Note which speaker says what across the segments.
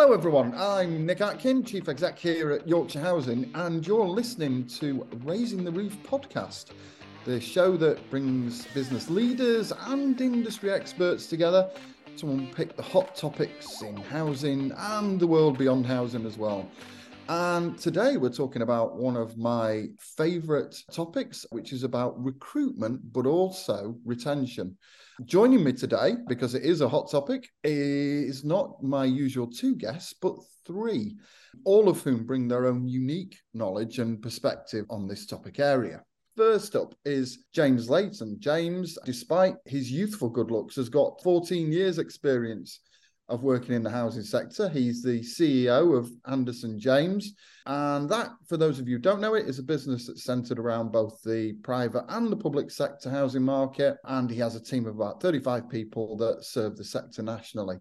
Speaker 1: Hello, everyone. I'm Nick Atkin, Chief Exec here at Yorkshire Housing, and you're listening to Raising the Roof podcast, the show that brings business leaders and industry experts together to unpick the hot topics in housing and the world beyond housing as well. And today we're talking about one of my favorite topics, which is about recruitment, but also retention. Joining me today, because it is a hot topic, is not my usual two guests, but three, all of whom bring their own unique knowledge and perspective on this topic area. First up is James Layton. James, despite his youthful good looks, has got 14 years' experience of working in the housing sector. He's the CEO of Anderson James. And that, for those of you who don't know it, is a business that's centered around both the private and the public sector housing market. And he has a team of about 35 people that serve the sector nationally.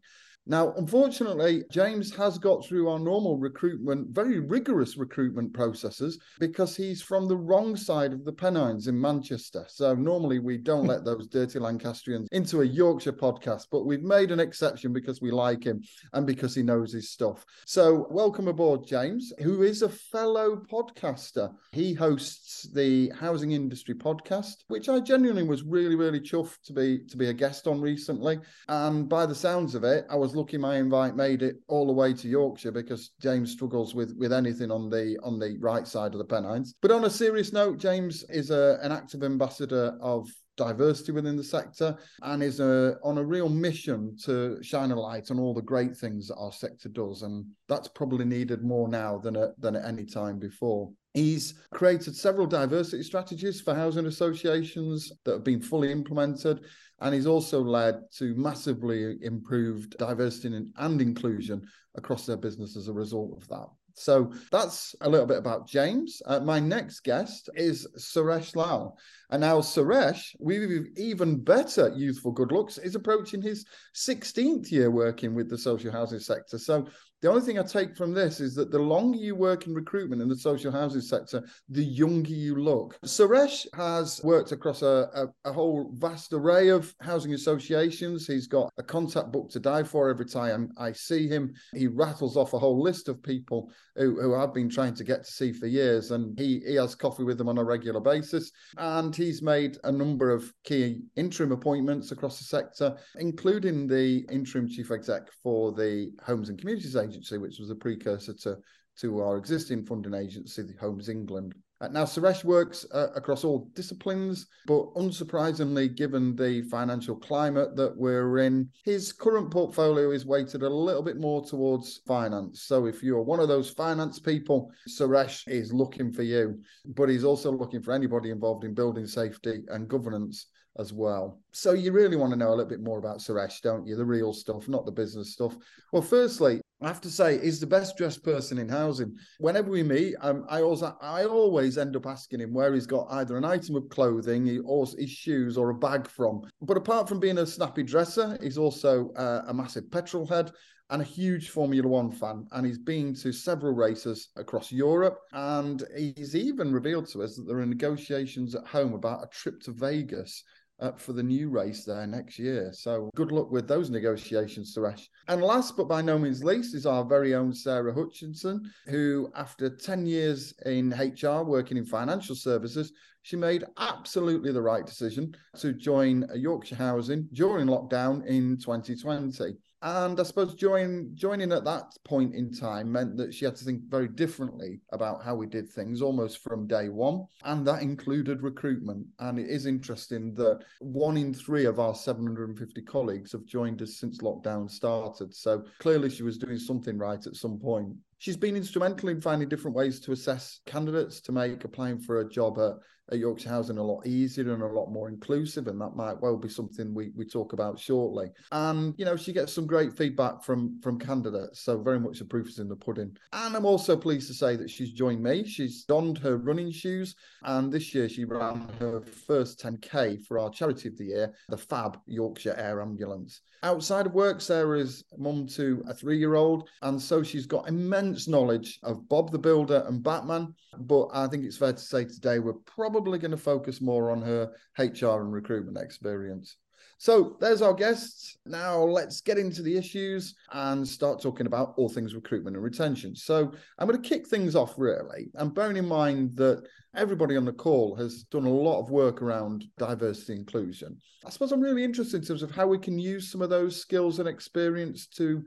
Speaker 1: Now, unfortunately, James has got through our normal recruitment, very rigorous recruitment processes because he's from the wrong side of the Pennines in Manchester. So normally we don't let those dirty Lancastrians into a Yorkshire podcast, but we've made an exception because we like him and because he knows his stuff. So welcome aboard, James, who is a fellow podcaster. He hosts the Housing Industry podcast, which I genuinely was really, really chuffed to be to be a guest on recently. And by the sounds of it, I was lucky my invite made it all the way to Yorkshire because James struggles with with anything on the on the right side of the Pennines. But on a serious note, James is a, an active ambassador of diversity within the sector and is a, on a real mission to shine a light on all the great things that our sector does. And that's probably needed more now than at, than at any time before. He's created several diversity strategies for housing associations that have been fully implemented. And he's also led to massively improved diversity and inclusion across their business as a result of that. So that's a little bit about James. Uh, my next guest is Suresh Lal. And now Suresh, with even better youthful good looks, is approaching his 16th year working with the social housing sector. So the only thing I take from this is that the longer you work in recruitment in the social housing sector, the younger you look. Suresh has worked across a, a, a, whole vast array of housing associations. He's got a contact book to die for every time I see him. He rattles off a whole list of people who, who I've been trying to get to see for years, and he, he has coffee with them on a regular basis. And he's made a number of key interim appointments across the sector, including the interim chief exec for the Homes and Communities Agency, which was a precursor to, to our existing funding agency, the Homes England. Uh, now, Suresh works uh, across all disciplines, but unsurprisingly, given the financial climate that we're in, his current portfolio is weighted a little bit more towards finance. So, if you're one of those finance people, Suresh is looking for you, but he's also looking for anybody involved in building safety and governance as well. So you really want to know a little bit more about Suresh, don't you? The real stuff, not the business stuff. Well, firstly, I have to say, he's the best dressed person in housing. Whenever we meet, um, I also I always end up asking him where he's got either an item of clothing, or his shoes, or a bag from. But apart from being a snappy dresser, he's also uh, a massive petrol head and a huge Formula One fan. And he's been to several races across Europe. And he's even revealed to us that there are negotiations at home about a trip to Vegas up for the new race there next year. So good luck with those negotiations, Suresh. And last but by no means least is our very own Sarah Hutchinson, who, after 10 years in HR working in financial services, she made absolutely the right decision to join Yorkshire Housing during lockdown in 2020. And I suppose join, joining at that point in time meant that she had to think very differently about how we did things almost from day one. And that included recruitment. And it is interesting that one in three of our 750 colleagues have joined us since lockdown started. So clearly she was doing something right at some point. She's been instrumental in finding different ways to assess candidates to make applying for a job at, at Yorkshire Housing a lot easier and a lot more inclusive. And that might well be something we, we talk about shortly. And, you know, she gets some great feedback from, from candidates. So very much the proof is in the pudding. And I'm also pleased to say that she's joined me. She's donned her running shoes. And this year she ran her first 10K for our charity of the year, the Fab Yorkshire Air Ambulance. Outside of work, Sarah is mum to a three year old. And so she's got immense knowledge of Bob the Builder and Batman. But I think it's fair to say today we're probably going to focus more on her HR and recruitment experience. So there's our guests. Now let's get into the issues and start talking about all things recruitment and retention. So I'm going to kick things off really, and bearing in mind that everybody on the call has done a lot of work around diversity inclusion. I suppose I'm really interested in terms of how we can use some of those skills and experience to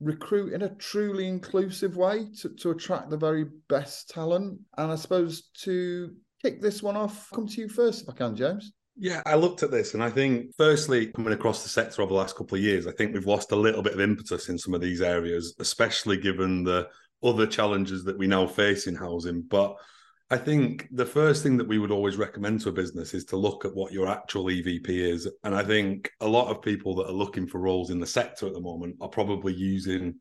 Speaker 1: recruit in a truly inclusive way to, to attract the very best talent. And I suppose to kick this one off, come to you first if I can, James.
Speaker 2: Yeah, I looked at this and I think, firstly, coming across the sector over the last couple of years, I think we've lost a little bit of impetus in some of these areas, especially given the other challenges that we now face in housing. But I think the first thing that we would always recommend to a business is to look at what your actual EVP is. And I think a lot of people that are looking for roles in the sector at the moment are probably using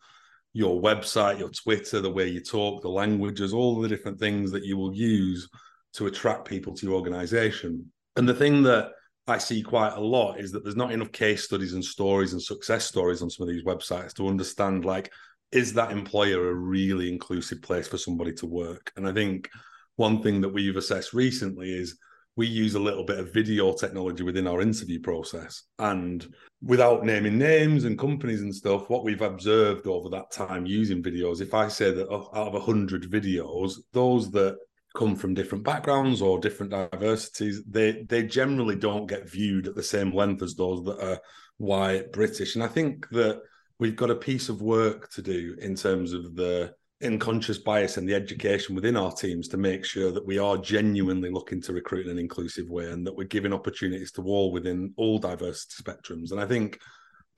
Speaker 2: your website, your Twitter, the way you talk, the languages, all the different things that you will use to attract people to your organization. And the thing that I see quite a lot is that there's not enough case studies and stories and success stories on some of these websites to understand like, is that employer a really inclusive place for somebody to work? And I think one thing that we've assessed recently is we use a little bit of video technology within our interview process. And without naming names and companies and stuff, what we've observed over that time using videos, if I say that out of 100 videos, those that come from different backgrounds or different diversities, they they generally don't get viewed at the same length as those that are white British. And I think that we've got a piece of work to do in terms of the unconscious bias and the education within our teams to make sure that we are genuinely looking to recruit in an inclusive way and that we're giving opportunities to all within all diversity spectrums. And I think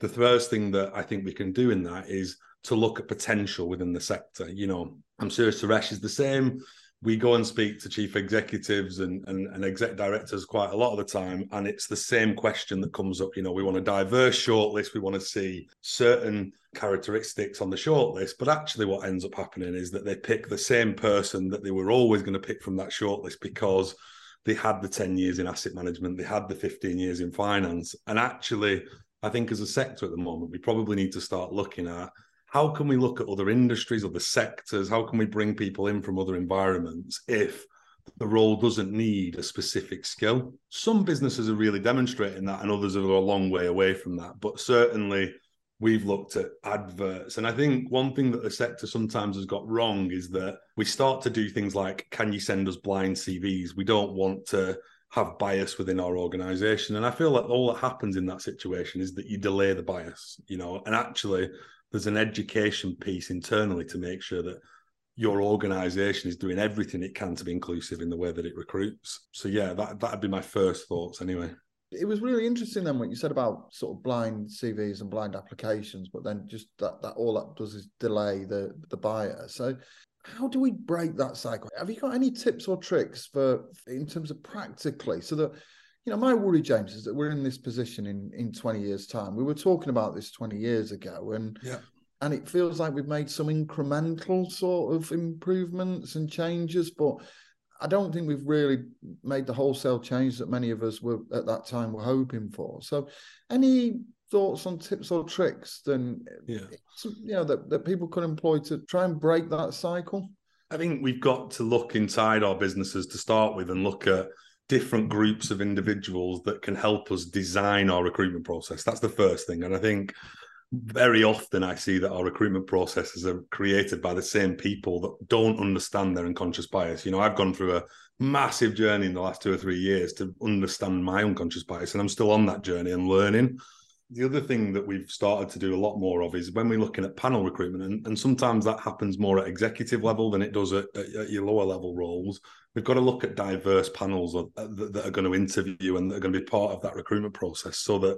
Speaker 2: the first thing that I think we can do in that is to look at potential within the sector. You know, I'm sure Suresh is the same we go and speak to chief executives and, and, and exec directors quite a lot of the time and it's the same question that comes up. You know we want a diverse shortlist. We want to see certain characteristics on the shortlist. But actually what ends up happening is that they pick the same person that they were always going to pick from that shortlist because they had the 10 years in asset management they had the 15 years in finance. And actually i think as a sector at the moment we probably need to start looking at how can we look at other industries, other sectors? How can we bring people in from other environments if the role doesn't need a specific skill? Some businesses are really demonstrating that, and others are a long way away from that. But certainly, we've looked at adverts. And I think one thing that the sector sometimes has got wrong is that we start to do things like, can you send us blind CVs? We don't want to have bias within our organization. And I feel like all that happens in that situation is that you delay the bias, you know, and actually there's an education piece internally to make sure that your organization is doing everything it can to be inclusive in the way that it recruits. So yeah, that that'd be my first thoughts anyway.
Speaker 1: It was really interesting then what you said about sort of blind CVs and blind applications, but then just that that all that does is delay the the buyer. So how do we break that cycle? Have you got any tips or tricks for in terms of practically so that you know, my worry, James, is that we're in this position in in 20 years' time. We were talking about this 20 years ago, and yeah. and it feels like we've made some incremental sort of improvements and changes, but I don't think we've really made the wholesale change that many of us were at that time were hoping for. So, any thoughts on tips or tricks then yeah you know that, that people could employ to try and break that cycle
Speaker 2: i think we've got to look inside our businesses to start with and look at different groups of individuals that can help us design our recruitment process. That's the first thing. And I think very often I see that our recruitment processes are created by the same people that don't understand their unconscious bias. You know, I've gone through a massive journey in the last two or three years to understand my unconscious bias, and I'm still on that journey and learning. The other thing that we've started to do a lot more of is when we're looking at panel recruitment, and, and sometimes that happens more at executive level than it does at, at, at your lower level roles we've got to look at diverse panels of, uh, that are going to interview and that are going to be part of that recruitment process so that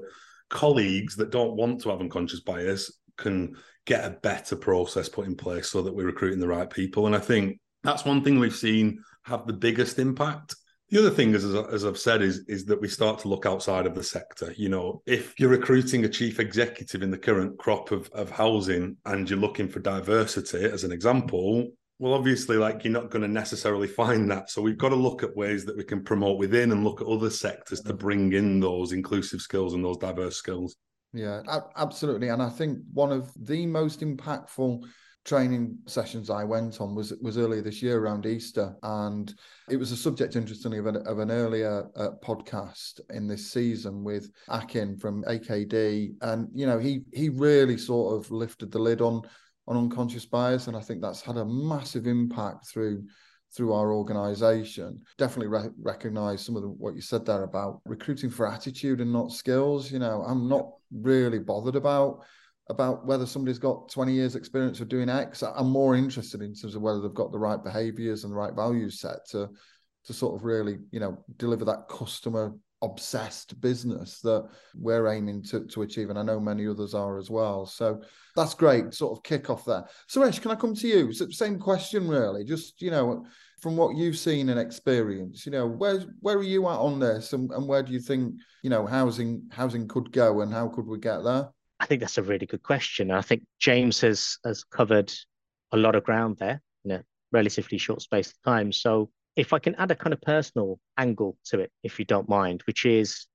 Speaker 2: colleagues that don't want to have unconscious bias can get a better process put in place so that we're recruiting the right people. And I think that's one thing we've seen have the biggest impact. The other thing, is, as I've said, is is that we start to look outside of the sector. You know, if you're recruiting a chief executive in the current crop of, of housing and you're looking for diversity, as an example, well, obviously, like you're not going to necessarily find that. So we've got to look at ways that we can promote within and look at other sectors to bring in those inclusive skills and those diverse skills.
Speaker 1: Yeah, absolutely. And I think one of the most impactful training sessions I went on was was earlier this year around Easter, and it was a subject, interestingly, of an, of an earlier uh, podcast in this season with Akin from AKD, and you know he he really sort of lifted the lid on on unconscious bias, and I think that's had a massive impact through through our organization definitely re- recognize some of the, what you said there about recruiting for attitude and not skills you know i'm not really bothered about about whether somebody's got 20 years experience of doing X. I'm more interested in terms of whether they've got the right behaviors and the right values set to to sort of really, you know, deliver that customer obsessed business that we're aiming to, to achieve. And I know many others are as well. So that's great sort of kick off there. Suresh, can I come to you? Same question really, just, you know, from what you've seen and experienced, you know, where where are you at on this and, and where do you think, you know, housing housing could go and how could we get there?
Speaker 3: I think that's a really good question. I think James has has covered a lot of ground there in a relatively short space of time. So if I can add a kind of personal angle to it, if you don't mind, which is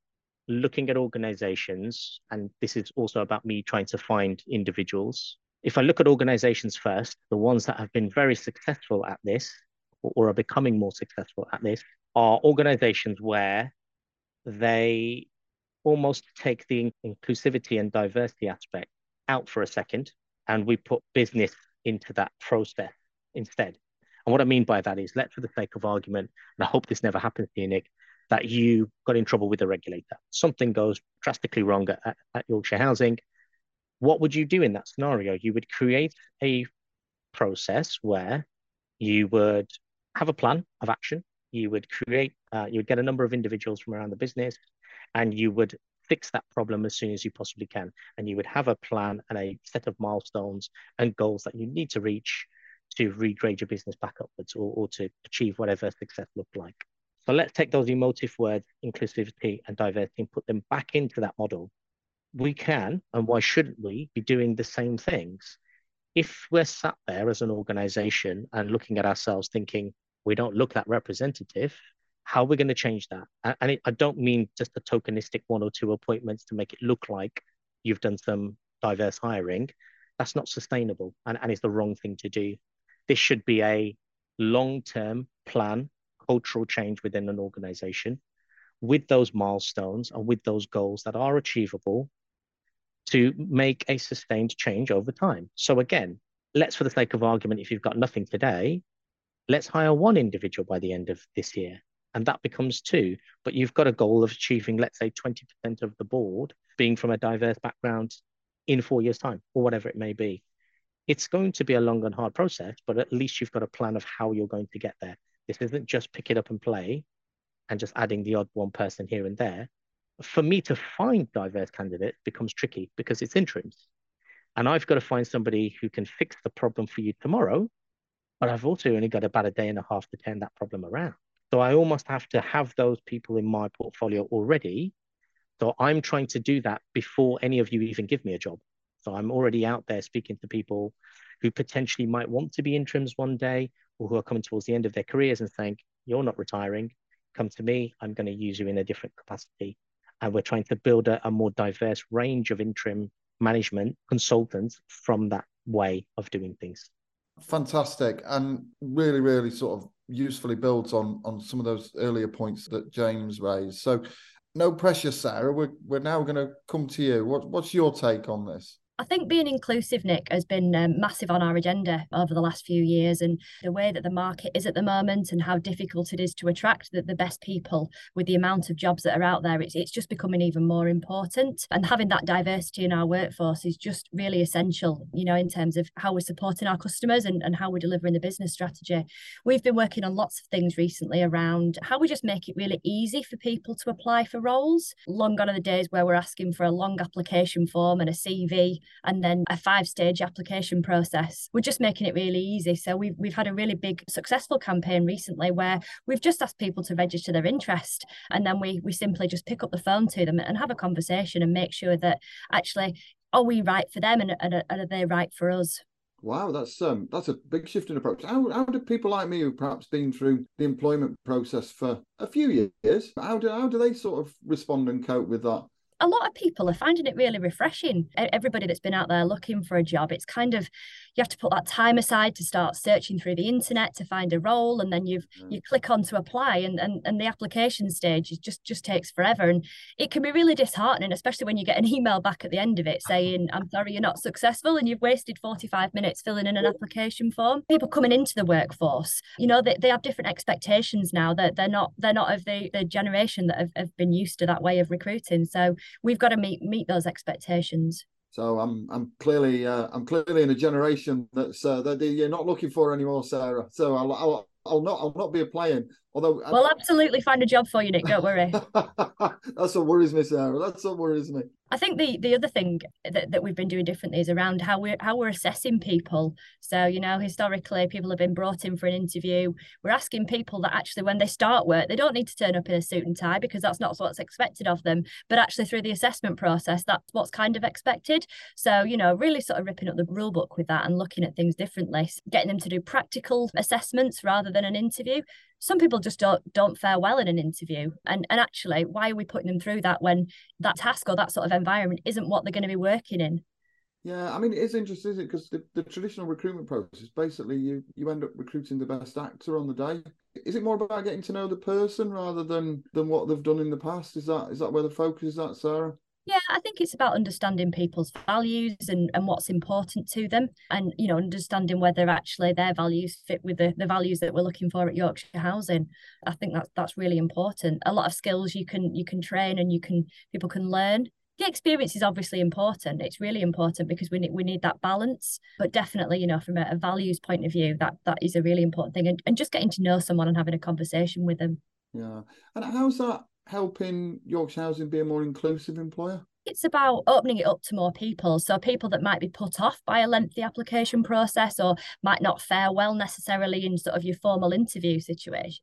Speaker 3: looking at organizations, and this is also about me trying to find individuals. If I look at organizations first, the ones that have been very successful at this or, or are becoming more successful at this are organizations where they almost take the inclusivity and diversity aspect out for a second and we put business into that process instead. And what I mean by that is, let for the sake of argument, and I hope this never happens to you, Nick, that you got in trouble with the regulator. Something goes drastically wrong at, at Yorkshire Housing. What would you do in that scenario? You would create a process where you would have a plan of action. You would create, uh, you would get a number of individuals from around the business and you would fix that problem as soon as you possibly can. And you would have a plan and a set of milestones and goals that you need to reach to regrade your business back upwards or, or to achieve whatever success looked like. So let's take those emotive words, inclusivity and diversity, and put them back into that model. We can, and why shouldn't we, be doing the same things? If we're sat there as an organization and looking at ourselves thinking, we don't look that representative, how are we going to change that? And it, I don't mean just a tokenistic one or two appointments to make it look like you've done some diverse hiring. That's not sustainable and, and it's the wrong thing to do. This should be a long term plan, cultural change within an organization with those milestones and with those goals that are achievable to make a sustained change over time. So, again, let's, for the sake of argument, if you've got nothing today, let's hire one individual by the end of this year and that becomes two. But you've got a goal of achieving, let's say, 20% of the board being from a diverse background in four years' time, or whatever it may be. It's going to be a long and hard process, but at least you've got a plan of how you're going to get there. This isn't just pick it up and play and just adding the odd one person here and there. For me to find diverse candidates becomes tricky because it's interims. And I've got to find somebody who can fix the problem for you tomorrow, but I've also only got about a day and a half to turn that problem around. So I almost have to have those people in my portfolio already. So I'm trying to do that before any of you even give me a job. So I'm already out there speaking to people who potentially might want to be interims one day or who are coming towards the end of their careers and saying, You're not retiring, come to me, I'm going to use you in a different capacity. And we're trying to build a, a more diverse range of interim management consultants from that way of doing things.
Speaker 1: Fantastic. And really, really sort of usefully builds on on some of those earlier points that James raised. So, no pressure, Sarah. We're we're now going to come to you. What what's your take on this?
Speaker 4: I think being inclusive, Nick, has been um, massive on our agenda over the last few years, and the way that the market is at the moment, and how difficult it is to attract the, the best people with the amount of jobs that are out there. It's, it's just becoming even more important. And having that diversity in our workforce is just really essential, you know, in terms of how we're supporting our customers and, and how we're delivering the business strategy. We've been working on lots of things recently around how we just make it really easy for people to apply for roles. Long gone are the days where we're asking for a long application form and a CV and then a five stage application process. We're just making it really easy. So we've, we've had a really big successful campaign recently where we've just asked people to register their interest and then we, we simply just pick up the phone to them and have a conversation and make sure that actually are we right for them and, and, and are they right for us?
Speaker 1: Wow, that's um that's a big shift in approach. How how do people like me who've perhaps been through the employment process for a few years, how do how do they sort of respond and cope with that?
Speaker 4: A lot of people are finding it really refreshing. Everybody that's been out there looking for a job, it's kind of, you have to put that time aside to start searching through the internet to find a role and then you've mm. you click on to apply and, and and the application stage is just just takes forever and it can be really disheartening especially when you get an email back at the end of it saying i'm sorry you're not successful and you've wasted 45 minutes filling in an application form. People coming into the workforce you know they, they have different expectations now. That they're not they're not of the, the generation that have, have been used to that way of recruiting. So we've got to meet meet those expectations
Speaker 1: so I'm I'm clearly uh, I'm clearly in a generation that's uh, that you're not looking for anymore, Sarah. So I'll, I'll I'll not I'll not be applying. Although
Speaker 4: we'll absolutely find a job for you, Nick. Don't worry.
Speaker 1: That's what worries me, Sarah. That's what worries me.
Speaker 4: I think the the other thing that, that we've been doing differently is around how we're how we're assessing people. So, you know, historically people have been brought in for an interview. We're asking people that actually when they start work, they don't need to turn up in a suit and tie because that's not what's expected of them. But actually through the assessment process, that's what's kind of expected. So, you know, really sort of ripping up the rule book with that and looking at things differently, getting them to do practical assessments rather than an interview some people just don't don't fare well in an interview. And and actually why are we putting them through that when that task or that sort of environment isn't what they're going to be working in?
Speaker 1: Yeah i mean it is interesting is it? Because the, the traditional recruitment process basically you you end up recruiting the best actor on the day. Is it more about getting to know the person rather than than what they've done in the past? Is that is that where the focus is at sarah
Speaker 4: yeah, I think it's about understanding people's values and, and what's important to them and, you know, understanding whether actually their values fit with the, the values that we're looking for at Yorkshire Housing. I think that's that's really important. A lot of skills you can you can train and you can people can learn. The experience is obviously important. It's really important because we need we need that balance. But definitely, you know, from a, a values point of view, that that is a really important thing. And, and just getting to know someone and having a conversation with them.
Speaker 1: Yeah. And how's that helping Yorkshire Housing be a more inclusive employer?
Speaker 4: It's about opening it up to more people. So, people that might be put off by a lengthy application process or might not fare well necessarily in sort of your formal interview situations.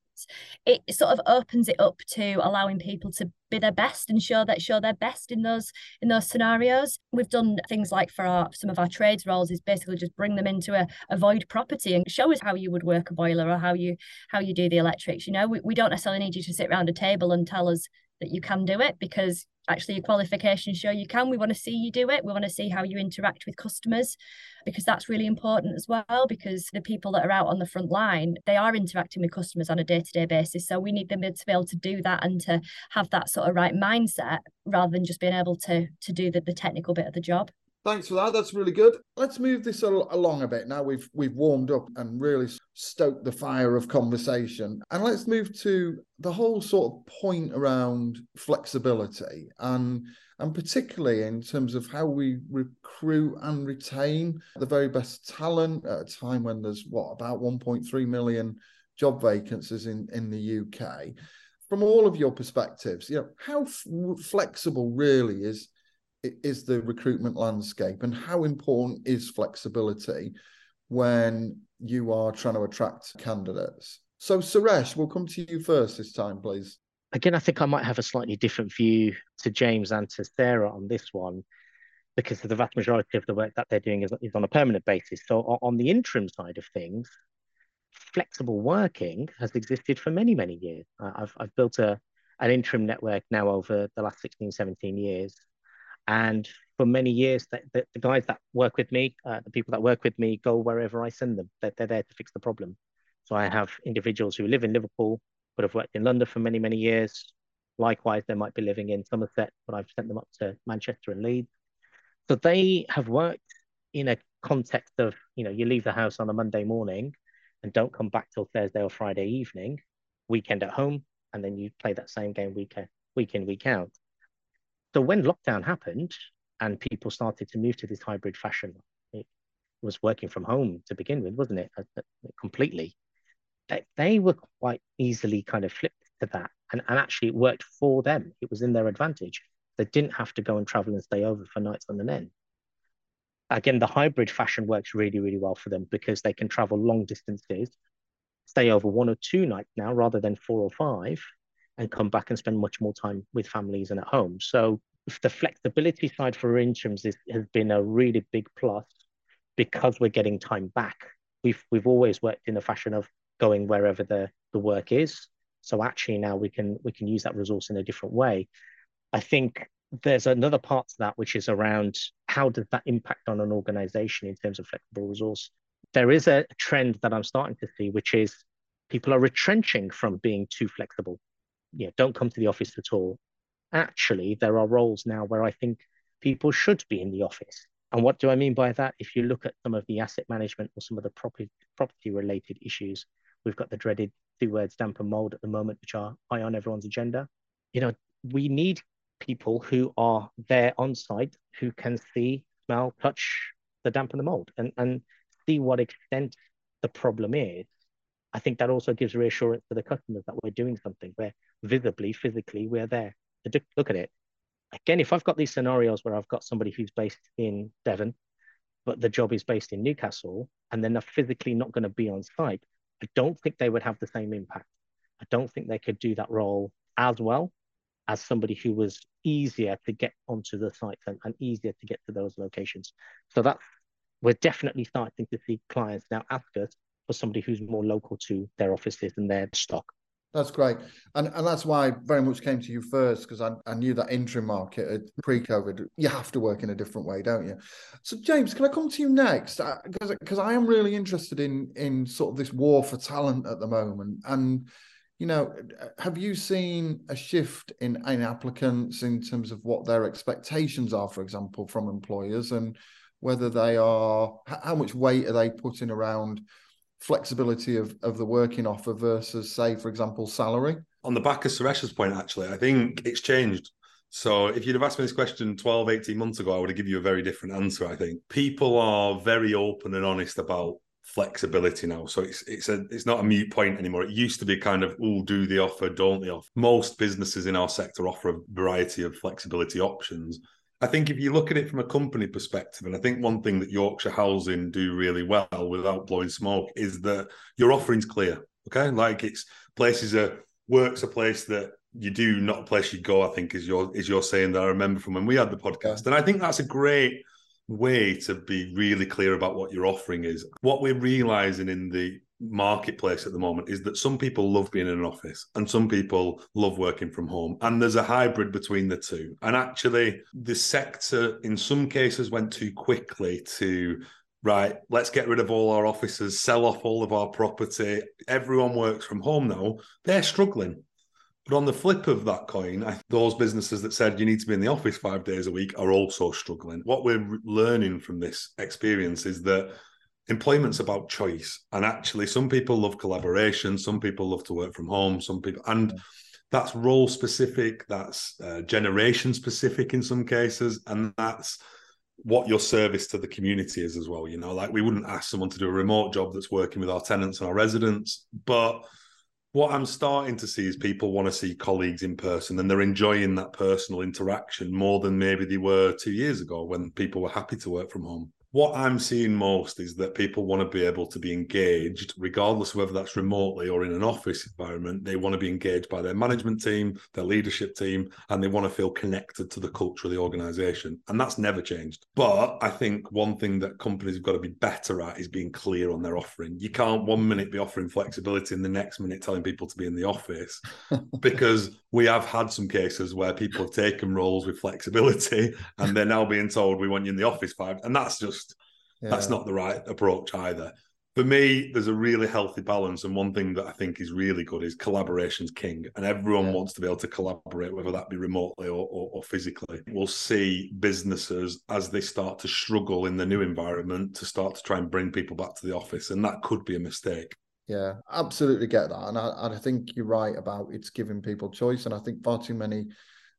Speaker 4: It sort of opens it up to allowing people to be their best and show that show their best in those in those scenarios. We've done things like for our some of our trades roles is basically just bring them into a, a void property and show us how you would work a boiler or how you how you do the electrics. You know, we, we don't necessarily need you to sit around a table and tell us that you can do it because actually your qualifications show you can. We want to see you do it. We want to see how you interact with customers because that's really important as well. Because the people that are out on the front line, they are interacting with customers on a day to day basis. So we need them to be able to do that and to have that sort of right mindset rather than just being able to to do the, the technical bit of the job.
Speaker 1: Thanks for that. That's really good. Let's move this along a bit. Now we've we've warmed up and really stoked the fire of conversation. And let's move to the whole sort of point around flexibility and and particularly in terms of how we recruit and retain the very best talent at a time when there's what about 1.3 million job vacancies in in the UK. From all of your perspectives, you know, how f- flexible really is is the recruitment landscape and how important is flexibility when you are trying to attract candidates? So, Suresh, we'll come to you first this time, please.
Speaker 3: Again, I think I might have a slightly different view to James and to Sarah on this one because the vast majority of the work that they're doing is, is on a permanent basis. So, on the interim side of things, flexible working has existed for many, many years. I've, I've built a, an interim network now over the last 16, 17 years and for many years, the, the, the guys that work with me, uh, the people that work with me, go wherever I send them. They're, they're there to fix the problem. So I have individuals who live in Liverpool, but have worked in London for many, many years. Likewise, they might be living in Somerset, but I've sent them up to Manchester and Leeds. So they have worked in a context of, you know, you leave the house on a Monday morning and don't come back till Thursday or Friday evening, weekend at home, and then you play that same game week, week in, week out. So when lockdown happened and people started to move to this hybrid fashion, it was working from home to begin with, wasn't it? Uh, uh, completely. They were quite easily kind of flipped to that. And, and actually, it worked for them. It was in their advantage. They didn't have to go and travel and stay over for nights on the end. Again, the hybrid fashion works really, really well for them because they can travel long distances, stay over one or two nights now rather than four or five, and come back and spend much more time with families and at home. So the flexibility side for interims is, has been a really big plus because we're getting time back. We've we've always worked in a fashion of going wherever the, the work is. So actually now we can we can use that resource in a different way. I think there's another part to that which is around how does that impact on an organization in terms of flexible resource? There is a trend that I'm starting to see, which is people are retrenching from being too flexible. Yeah, don't come to the office at all. Actually, there are roles now where I think people should be in the office. And what do I mean by that? If you look at some of the asset management or some of the property property related issues, we've got the dreaded two words damp and mold at the moment, which are high on everyone's agenda. You know, we need people who are there on site who can see, smell, touch the damp and the mold and, and see what extent the problem is. I think that also gives reassurance to the customers that we're doing something where visibly, physically, we're there to look at it. Again, if I've got these scenarios where I've got somebody who's based in Devon, but the job is based in Newcastle, and then they're physically not going to be on site, I don't think they would have the same impact. I don't think they could do that role as well as somebody who was easier to get onto the site and, and easier to get to those locations. So that's we're definitely starting to see clients now ask us for somebody who's more local to their offices and their stock.
Speaker 1: That's great. And and that's why I very much came to you first, because I, I knew that interim market pre-COVID, you have to work in a different way, don't you? So James, can I come to you next? Because uh, because I am really interested in in sort of this war for talent at the moment. And you know, have you seen a shift in, in applicants in terms of what their expectations are, for example, from employers and whether they are how much weight are they putting around flexibility of, of the working offer versus, say, for example, salary?
Speaker 2: On the back of Suresh's point, actually, I think it's changed. So if you'd have asked me this question 12, 18 months ago, I would have given you a very different answer, I think. People are very open and honest about flexibility now. So it's it's a it's not a mute point anymore. It used to be kind of, oh, do the offer, don't the offer. Most businesses in our sector offer a variety of flexibility options. I think if you look at it from a company perspective, and I think one thing that Yorkshire Housing do really well without blowing smoke is that your offering's clear. Okay. Like it's places a work's a place that you do, not a place you go, I think is your is your saying that I remember from when we had the podcast. And I think that's a great way to be really clear about what your offering is. What we're realizing in the marketplace at the moment is that some people love being in an office and some people love working from home. And there's a hybrid between the two. And actually, the sector in some cases went too quickly to right, let's get rid of all our offices, sell off all of our property. Everyone works from home now. They're struggling. But on the flip of that coin, those businesses that said you need to be in the office five days a week are also struggling. What we're learning from this experience is that employment's about choice and actually some people love collaboration some people love to work from home some people and that's role specific that's uh, generation specific in some cases and that's what your service to the community is as well you know? Like we wouldn't ask someone to do a remote job that's working with our tenants and our residents but what i'm starting to see is people want to see colleagues in person and they're enjoying that personal interaction more than maybe they were two years ago when people were happy to work from home what I'm seeing most is that people want to be able to be engaged, regardless of whether that's remotely or in an office environment. They want to be engaged by their management team, their leadership team, and they want to feel connected to the culture of the organization. And that's never changed. But I think one thing that companies have got to be better at is being clear on their offering. You can't one minute be offering flexibility and the next minute telling people to be in the office because we have had some cases where people have taken roles with flexibility and they're now being told we want you in the office five. And that's just yeah. That's not the right approach either. For me, there's a really healthy balance. And one thing that I think is really good is collaboration's king. And everyone yeah. wants to be able to collaborate, whether that be remotely or, or, or physically. We'll see businesses as they start to struggle in the new environment to start to try and bring people back to the office. And that could be a mistake.
Speaker 1: Yeah, absolutely get that. And I, I think you're right about it's giving people choice. And I think far too many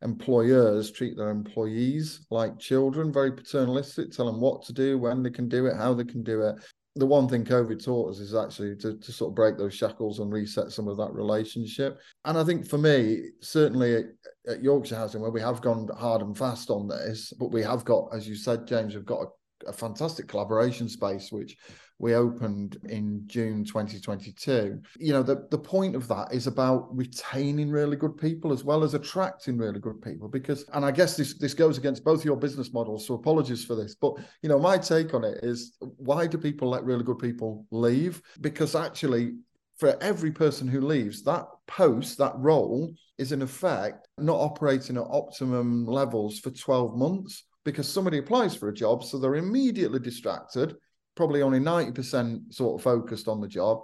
Speaker 1: employers treat their employees like children, very paternalistic, tell them what to do, when they can do it, how they can do it. The one thing COVID taught us is actually to, to sort of break those shackles and reset some of that relationship. And I think for me, certainly at, Yorkshire Housing, where we have gone hard and fast on this, but we have got, as you said, James, we've got a, a fantastic collaboration space, which we opened in June 2022. You know, the, the point of that is about retaining really good people as well as attracting really good people. Because, and I guess this, this goes against both your business models, so apologies for this. But, you know, my take on it is why do people let really good people leave? Because actually, for every person who leaves, that post, that role is in effect not operating at optimum levels for 12 months because somebody applies for a job, so they're immediately distracted, probably only 90% sort of focused on the job.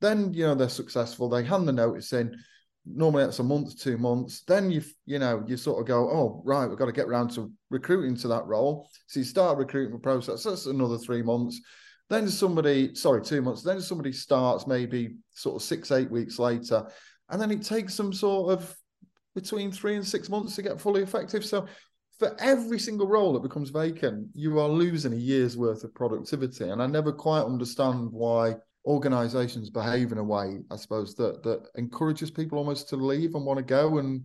Speaker 1: Then, you know, they're successful, they hand the notice in. Normally that's a month, two months. Then you, you know, you sort of go, oh, right, we've got to get around to recruiting to that role. So you start recruitment process, that's another three months. Then somebody, sorry, two months, then somebody starts maybe sort of six, eight weeks later. And then it takes some sort of between three and six months to get fully effective. So for every single role that becomes vacant, you are losing a year's worth of productivity. And I never quite understand why organizations behave in a way, I suppose, that that encourages people almost to leave and want to go and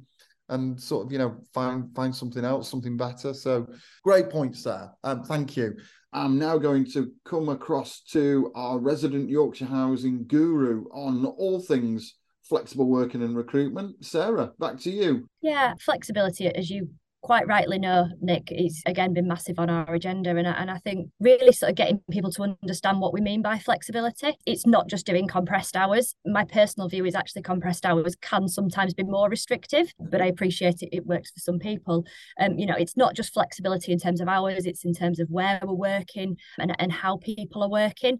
Speaker 1: and sort of, you know, find find something else, something better. So great points there. Um, thank you. I'm now going to come across to our resident Yorkshire Housing guru on all things flexible working and recruitment. Sarah, back to you.
Speaker 4: Yeah, flexibility, as you quite rightly know, Nick, it's again been massive on our agenda. And I, and I think really sort of getting people to understand what we mean by flexibility. It's not just doing compressed hours. My personal view is actually compressed hours can sometimes be more restrictive, but I appreciate it. It works for some people. Um, you know, it's not just flexibility in terms of hours, it's in terms of where we're working and, and how people are working.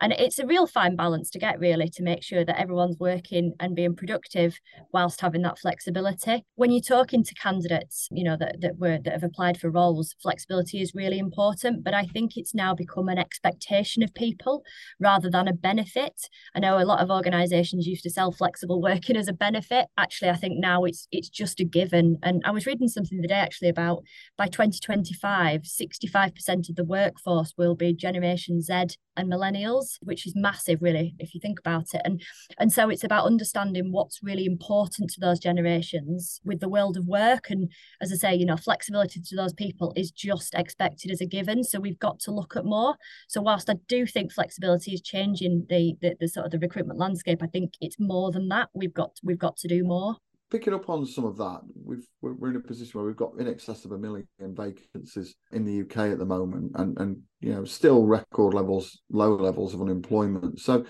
Speaker 4: And it's a real fine balance to get, really, to make sure that everyone's working and being productive whilst having that flexibility. When you're talking to candidates, you know, that, that were that have applied for roles, flexibility is really important. But I think it's now become an expectation of people rather than a benefit. I know a lot of organizations used to sell flexible working as a benefit. Actually, I think now it's it's just a given. And I was reading something today actually about by 2025, 65% of the workforce will be Generation Z and millennials which is massive really if you think about it. And and so it's about understanding what's really important to those generations with the world of work. And as i say you know flexibility to those people is just expected as a given. So we've got to look at more. So whilst i do think flexibility is changing the the, the sort of the recruitment landscape i think it's more than that. We've got we've got to do more
Speaker 1: picking up on some of that, we've we're in a position where we've got in excess of a million vacancies in the UK at the moment, and and you know still record levels, low levels of unemployment. So,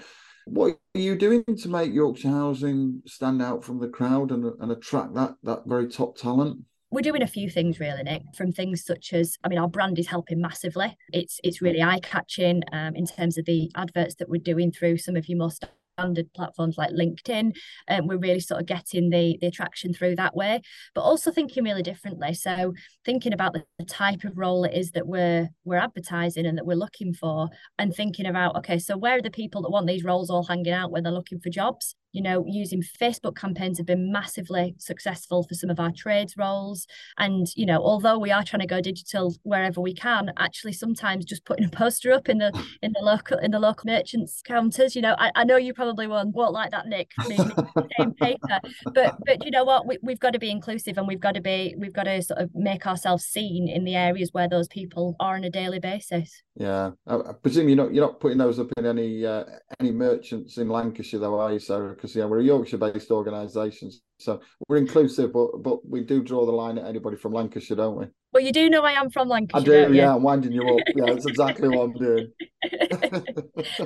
Speaker 1: what are you doing to make Yorkshire Housing stand out from the crowd and and attract that that very top talent?
Speaker 4: we're doing a few things really nick from things such as i mean our brand is helping massively it's it's really eye catching um, in terms of the adverts that we're doing through some of your most standard platforms like LinkedIn. Um, we're really sort of getting the, the attraction through that way, but also thinking really differently. So thinking about the, the type of role it is that we're we're advertising and that we're looking for, and thinking about okay, so where are the people that want these roles all hanging out when they're looking for jobs? You know, using Facebook campaigns have been massively successful for some of our trades roles. And, you know, although we are trying to go digital wherever we can, actually sometimes just putting a poster up in the in the local in the local merchants counters, you know, I, I know you probably won't, won't like that, Nick, same paper. But but you know what, we, we've got to be inclusive and we've got to be we've got to sort of make ourselves seen in the areas where those people are on a daily basis.
Speaker 1: Yeah. I, I presume you're not you're not putting those up in any uh, any merchants in Lancashire though, are you, Sarah? because yeah, we're a Yorkshire-based organisation, so we're inclusive, but but we do draw the line at anybody from Lancashire, don't we?
Speaker 4: Well, you do know I am from Lancashire.
Speaker 1: I do, yeah. I'm winding you up. Yeah, that's exactly what I'm doing.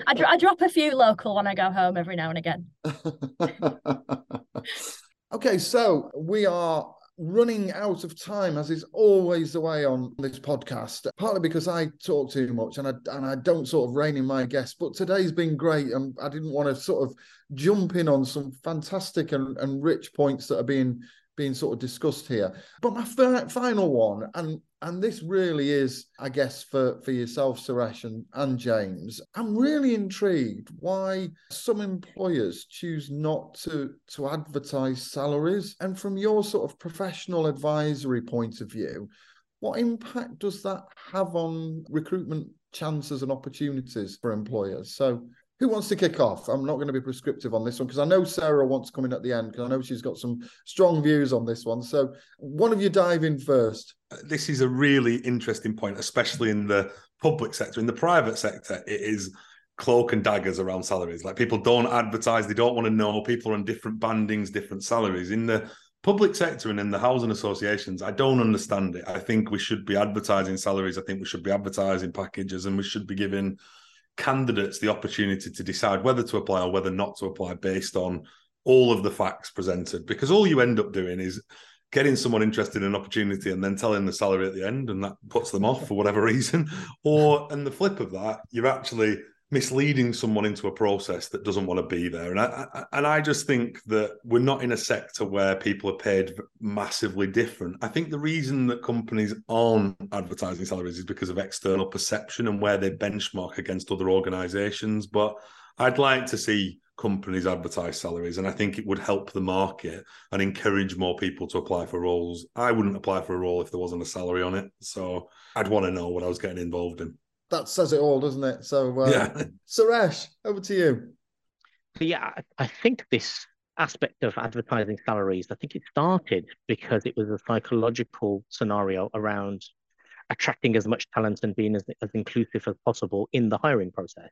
Speaker 4: I, I drop a few local when I go home every now and again.
Speaker 1: okay, so we are running out of time, as is always the way on this podcast. Partly because I talk too much and I and I don't sort of rein in my guests. But today's been great, and I didn't want to sort of jump in on some fantastic and, and rich points that are being being sort of discussed here. But my final one, and and this really is, I guess, for for yourself, Suresh and, and James. I'm really intrigued why some employers choose not to to advertise salaries, and from your sort of professional advisory point of view, what impact does that have on recruitment chances and opportunities for employers? So who wants to kick off? I'm not going to be prescriptive on this one because I know Sarah wants to come in at the end because I know she's got some strong views on this one. So, one of you dive in first.
Speaker 2: This is a really interesting point, especially in the public sector. In the private sector, it is cloak and daggers around salaries. Like people don't advertise, they don't want to know. People are on different bandings, different salaries. In the public sector and in the housing associations, I don't understand it. I think we should be advertising salaries. I think we should be advertising packages and we should be giving candidates the opportunity to decide whether to apply or whether not to apply based on all of the facts presented because all you end up doing is getting someone interested in an opportunity and then telling the salary at the end, and that puts them off for whatever reason. Or, and the flip of that, you're actually misleading someone into a process that doesn't want to be there. And I, I, and I just think that we're not in a sector where people are paid massively different. I think the reason that companies aren't advertising salaries is because of external perception and where they benchmark against other organizations. But I'd like to see companies advertise salaries and I think it would help the market and encourage more people to apply for roles. I wouldn't apply for a role if there wasn't a salary on it. So I'd want to know what I was getting involved in
Speaker 1: that says it all, doesn't it? So, uh, yeah. Suresh, over to you.
Speaker 3: So, yeah, I think this aspect of advertising salaries, I think it started because it was a psychological scenario around attracting as much talent and being as, as inclusive as possible in the hiring process.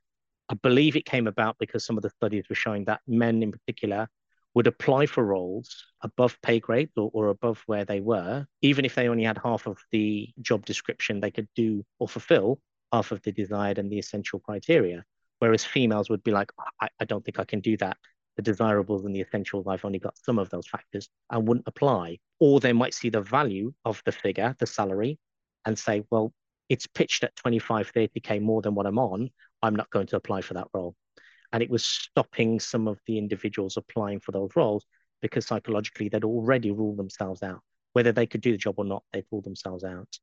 Speaker 3: I believe it came about because some of the studies were showing that men in particular would apply for roles above pay grades or, or above where they were, even if they only had half of the job description they could do or fulfill, half of the desired and the essential criteria. Whereas females would be like, I, I don't think I can do that. The desirables and the essentials, I've only got some of those factors and wouldn't apply. Or they might see the value of the figure, the salary, and say, well, it's pitched at 25, 30K more than what I'm on. I'm not going to apply for that role. And it was stopping some of the individuals applying for those roles because psychologically they'd already ruled themselves out. Whether they could do the job or not, they'd ruled themselves out.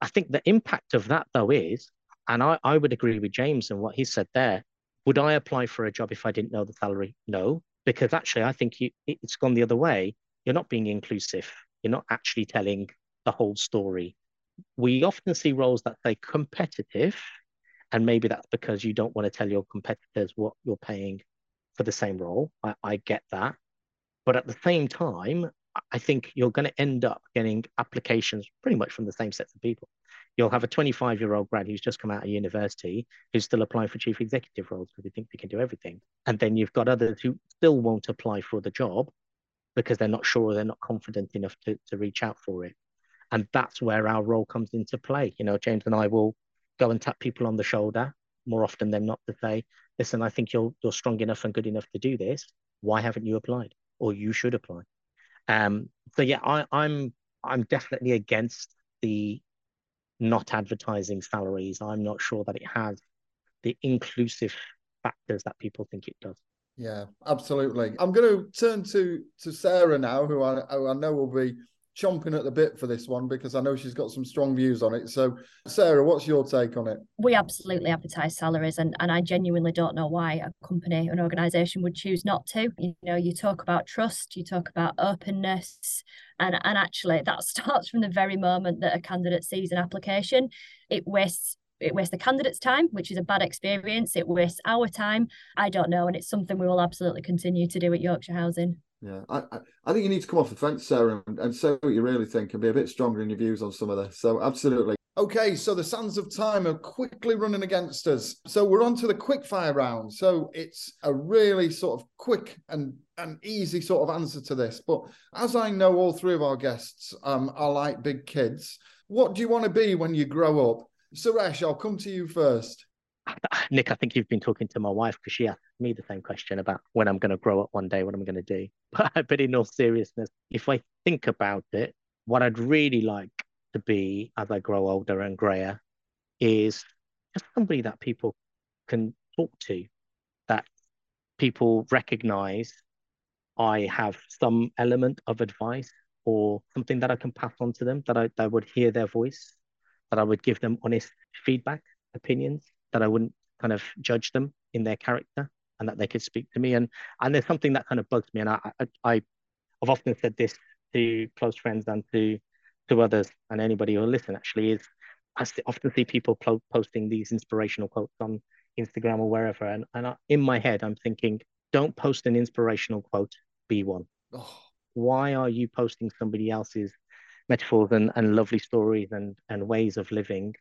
Speaker 3: I think the impact of that, though, is and I, I would agree with James and what he said there. Would I apply for a job if I didn't know the salary? No, because actually, I think you, it's gone the other way. You're not being inclusive. You're not actually telling the whole story. We often see roles that say competitive, and maybe that's because you don't want to tell your competitors what you're paying for the same role. I, I get that. But at the same time, I think you're going to end up getting applications pretty much from the same sets of people you'll have a 25 year old grad who's just come out of university who's still applying for chief executive roles because they think they can do everything. And then you've got others who still won't apply for the job because they're not sure they're not confident enough to, to reach out for it. And that's where our role comes into play. You know, James and I will go and tap people on the shoulder more often than not to say, listen, I think you're you're strong enough and good enough to do this. Why haven't you applied? Or you should apply. Um, so yeah, I, I'm I'm definitely against the not advertising salaries, I'm not sure that it has the inclusive factors that people think it does.
Speaker 1: Yeah, absolutely. I'm going to turn to to Sarah now, who I, who I know will be chomping at the bit for this one because I know she's got some strong views on it. So, Sarah, what's your take on it?
Speaker 4: We absolutely advertise salaries, and, and I genuinely don't know why a company, an organization would choose not to. You know, you talk about trust, you talk about openness, and, and actually, that starts from the very moment that a candidate sees an application. It wastes it wastes the candidate's time, which is a bad experience. It wastes our time. I don't know, and it's something we will absolutely continue to do at Yorkshire Housing.
Speaker 1: Yeah, I, I think you need to come off the fence, Sarah, and, and say what you really think and be a bit stronger in your views on some of this. So, absolutely. Okay, so the sands of time are quickly running against us. So we're on to the quick fire round. So it's a really sort of quick and an easy sort of answer to this. But as I know, all three of our guests um, are like big kids. What do you want to be when you grow up? Suresh, I'll come to you first.
Speaker 3: Nick, I think you've been talking to my wife because she asked me the same question about when I'm going to grow up one day, what I'm going to do. But, but in all seriousness, if I think about it, what I'd really like to be as I grow older and grayer is just somebody that people can talk to, that people recognize I have some element of advice or something that I can pass on to them, that I, that would hear their voice, that I would give them honest feedback, opinions, that I wouldn't kind of judge them in their character and that they could speak to me. And and there's something that kind of bugs me. And I, I, I have often said this to close friends and to to others and anybody who'll listen actually is I often see people po- posting these inspirational quotes on Instagram or wherever. And, and I, in my head, I'm thinking, don't post an inspirational quote, be one. Oh. Why are you posting somebody else's metaphors and, and lovely stories and, and ways of living?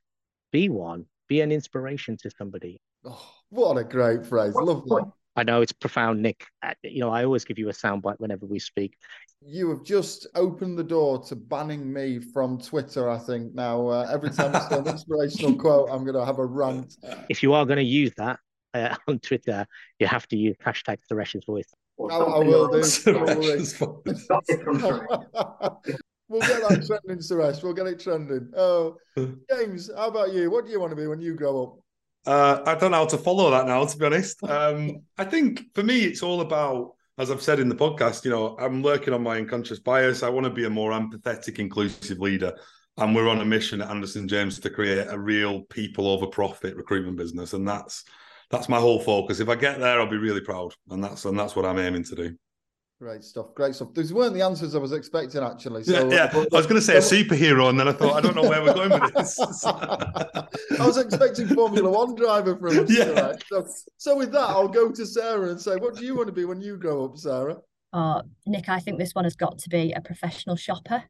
Speaker 3: Be one be an inspiration to somebody.
Speaker 1: Oh, what a great phrase. Lovely.
Speaker 3: I know it's profound, Nick. Uh, you know, I always give you a soundbite whenever we speak.
Speaker 1: You have just opened the door to banning me from Twitter, I think. Now, uh, every time I say an inspirational quote, I'm going to have a rant.
Speaker 3: If you are going to use that uh, on Twitter, you have to use hashtag Suresh's voice.
Speaker 1: I, I will do. We'll get that trending, Suresh. We'll get it trending. Oh, James, how about you? What do you want to be when you grow up?
Speaker 2: Uh, I don't know how to follow that now, to be honest. Um, I think for me, it's all about, as I've said in the podcast, you know, I'm working on my unconscious bias. I want to be a more empathetic, inclusive leader. And we're on a mission at Anderson James to create a real people over profit recruitment business. And that's that's my whole focus. If I get there, I'll be really proud. And that's and that's what I'm aiming to do.
Speaker 1: Great stuff. Great stuff. These weren't the answers I was expecting, actually. So,
Speaker 2: yeah, yeah. I was going to say a superhero, and then I thought, I don't know where we're going with this.
Speaker 1: I was expecting Formula One driver from us. Yeah. So, so, with that, I'll go to Sarah and say, what do you want to be when you grow up, Sarah?
Speaker 4: Oh, Nick, I think this one has got to be a professional shopper.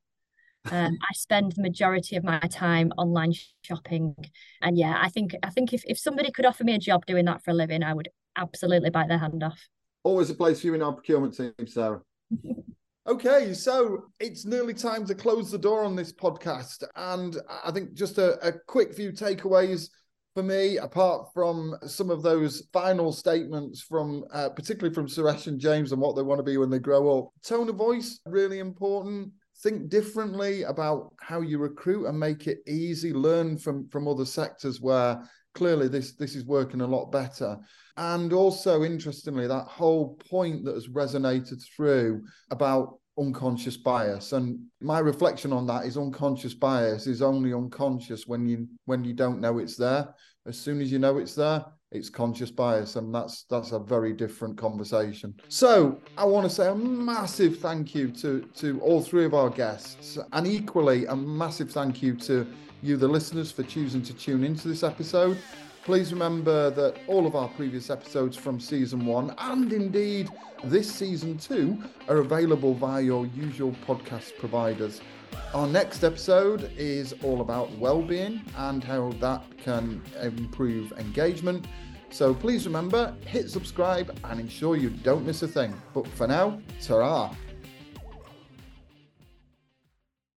Speaker 4: Um, I spend the majority of my time online shopping, and yeah, I think I think if, if somebody could offer me a job doing that for a living, I would absolutely bite their hand off.
Speaker 1: Always a place for you in our procurement team, Sarah. okay, so it's nearly time to close the door on this podcast. And I think just a, a quick few takeaways for me, apart from some of those final statements from uh, particularly from Suresh and James and what they want to be when they grow up. Tone of voice, really important. Think differently about how you recruit and make it easy. Learn from from other sectors where clearly this this is working a lot better. And also interestingly that whole point that has resonated through about unconscious bias and my reflection on that is unconscious bias is only unconscious when you when you don't know it's there. As soon as you know it's there it's conscious bias and that's that's a very different conversation. So i want to say a massive thank you to to all three of our guests and equally a massive thank you to you, the listeners, for choosing to tune into this episode. Please remember that all of our previous episodes from season one and indeed this season two are available via your usual podcast providers. Our next episode is all about well-being and how that can improve engagement. So please remember, hit subscribe and ensure you don't miss a thing. But for now, ta